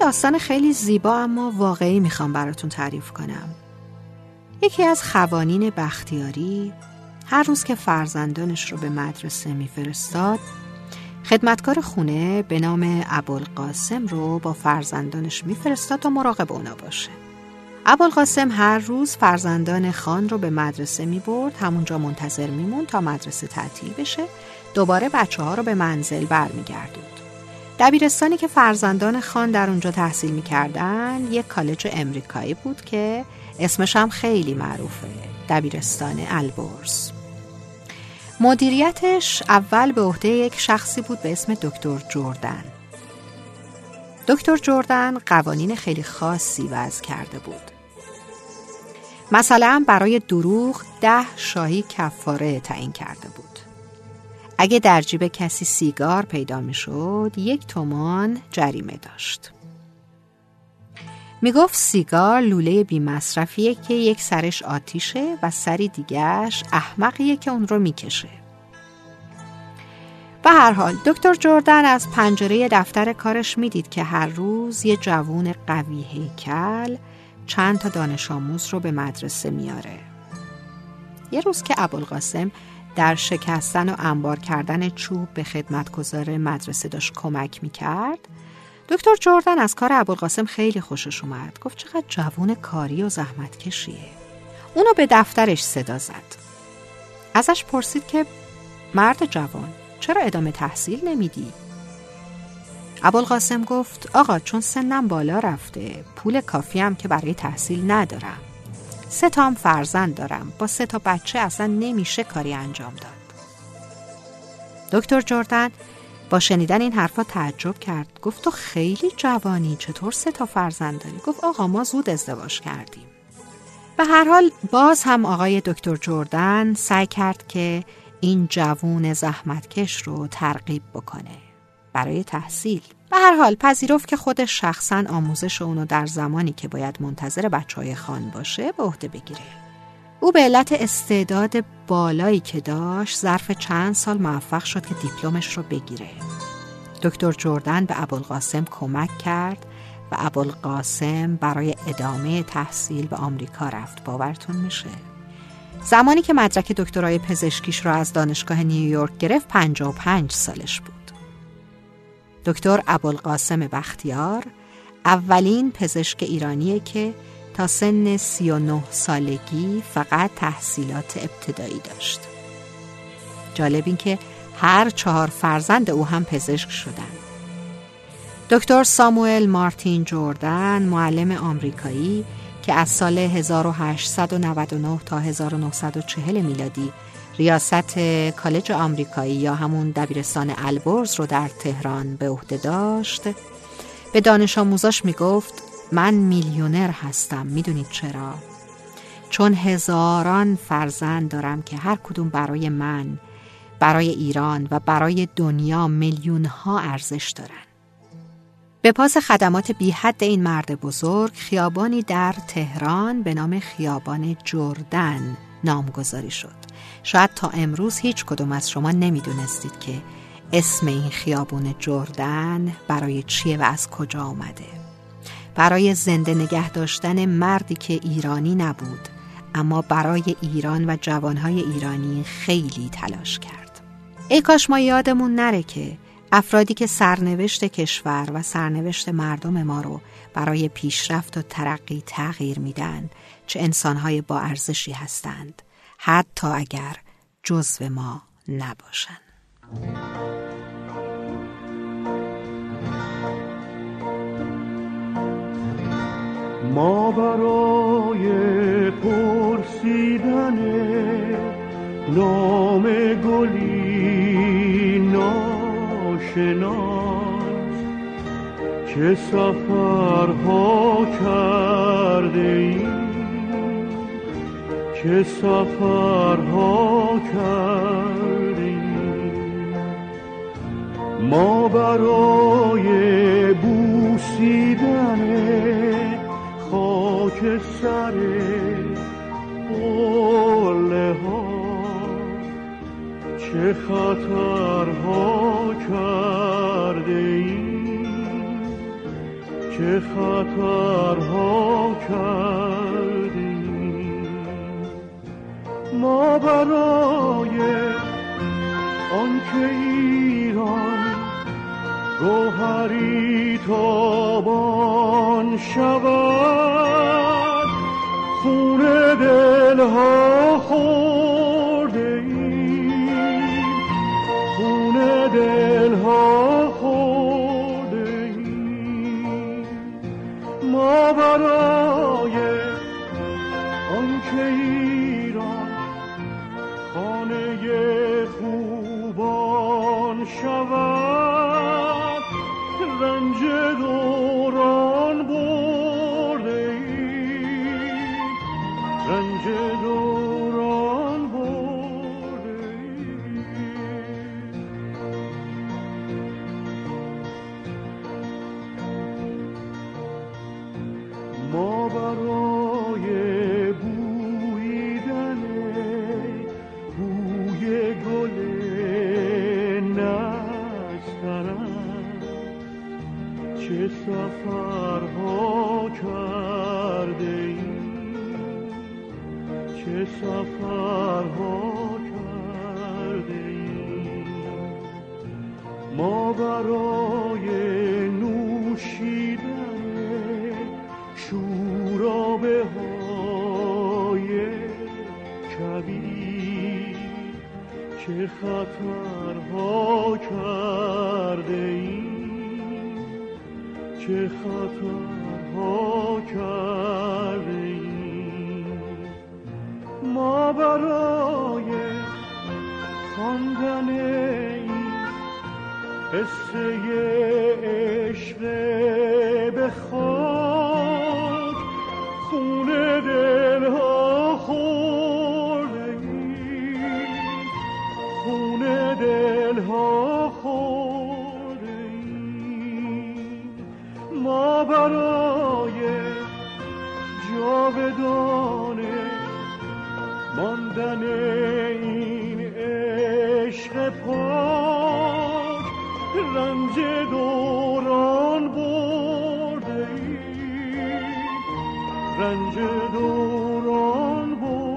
داستان خیلی زیبا اما واقعی می‌خوام براتون تعریف کنم. یکی از خوانین بختیاری هر روز که فرزندانش رو به مدرسه میفرستاد خدمتکار خونه به نام ابوالقاسم رو با فرزندانش میفرستاد تا مراقب اونا باشه. ابوالقاسم هر روز فرزندان خان رو به مدرسه می برد همونجا منتظر میمون تا مدرسه تعطیل بشه. دوباره بچه ها رو به منزل برمیگردود دبیرستانی که فرزندان خان در اونجا تحصیل می‌کردن یک کالج امریکایی بود که اسمش هم خیلی معروفه دبیرستان البرز. مدیریتش اول به عهده یک شخصی بود به اسم دکتر جردن دکتر جردن قوانین خیلی خاصی وضع کرده بود. مثلا برای دروغ ده شاهی کفاره تعیین کرده بود. اگه در جیب کسی سیگار پیدا می شد یک تومان جریمه داشت. می گفت سیگار لوله بی مصرفیه که یک سرش آتیشه و سری دیگهش احمقیه که اون رو می‌کشه. به هر حال دکتر جردن از پنجره دفتر کارش می‌دید که هر روز یه جوون قوی هیکل چند تا دانش آموز رو به مدرسه میاره. یه روز که ابوالقاسم در شکستن و انبار کردن چوب به خدمتگزار مدرسه داشت کمک می‌کرد دکتر جردن از کار ابوالقاسم خیلی خوشش اومد. گفت چقدر جوون کاری و زحمت کشیه اونو به دفترش صدا زد. ازش پرسید که مرد جوان چرا ادامه تحصیل نمیدی؟ ابوالقاسم گفت آقا چون سنم بالا رفته پول کافی هم که برای تحصیل ندارم. سه تا هم فرزند دارم. با سه تا بچه اصلا نمیشه کاری انجام داد. دکتر جردن با شنیدن این حرفا تعجب کرد. گفت تو خیلی جوانی چطور سه تا فرزند داری؟ گفت آقا ما زود ازدواج کردیم. به هر حال باز هم آقای دکتر جردن سعی کرد که این جوون زحمتکش رو ترغیب بکنه برای تحصیل. به هر حال پذیرفت که خودش شخصا آموزش اونو در زمانی که باید منتظر بچه های خان باشه به عهده بگیره. او به علت استعداد بالایی که داشت ظرف چند سال موفق شد که دیپلمش رو بگیره. دکتر جردن به ابوالقاسم کمک کرد و ابوالقاسم برای ادامه تحصیل به آمریکا رفت. باورتون میشه؟ زمانی که مدرک دکترای پزشکیش را از دانشگاه نیویورک گرفت 55 سالش بود. دکتر ابوالقاسم بختیار اولین پزشک ایرانیه که تا سن 39 سالگی فقط تحصیلات ابتدایی داشت. جالب این که هر چهار فرزند او هم پزشک شدند. دکتر ساموئل مارتین جوردن معلم آمریکایی که از سال 1899 تا 1940 میلادی ریاست کالج آمریکایی یا همون دبیرستان البرز رو در تهران به عهده داشت به دانش آموزاش می‌گفت من میلیونر هستم. می‌دونید چرا؟ چون هزاران فرزند دارم که هر کدوم برای من برای ایران و برای دنیا میلیون ها ارزش دارن. به پاس خدمات بی حد این مرد بزرگ خیابانی در تهران به نام خیابان جردن نامگذاری شد. شاید تا امروز هیچ کدوم از شما نمی‌دونستید که اسم این خیابون جردن برای چیه و از کجا آمده. برای زنده نگه داشتن مردی که ایرانی نبود. اما برای ایران و جوانهای ایرانی خیلی تلاش کرد. ای کاش ما یادمون نره که افرادی که سرنوشت کشور و سرنوشت مردم ما رو برای پیشرفت و ترقی تغییر میدن چه انسانهای با ارزشی هستند. حتی اگر جزو ما نباشند برای پرسیدن نام گلی ناشناس چه سفرها کرده ایم چه سفرها کردیم ما برای بوسیدن خاک سر قله ها چه خطرها کرده ایم چه خطرها کرده ایم ما برای آنکه ایران گوهری تابان شود خون دلها خورده ایم. خون دلها خورده ایم. ما برای برای بویدن بوی گل نسترن. چه سفرها کرده ایم چه سفرها کرده ایم ما خطرها کرده ایم چه خطرها کرده ایم ما برای خواندن این قصه عشق رنج دوران بود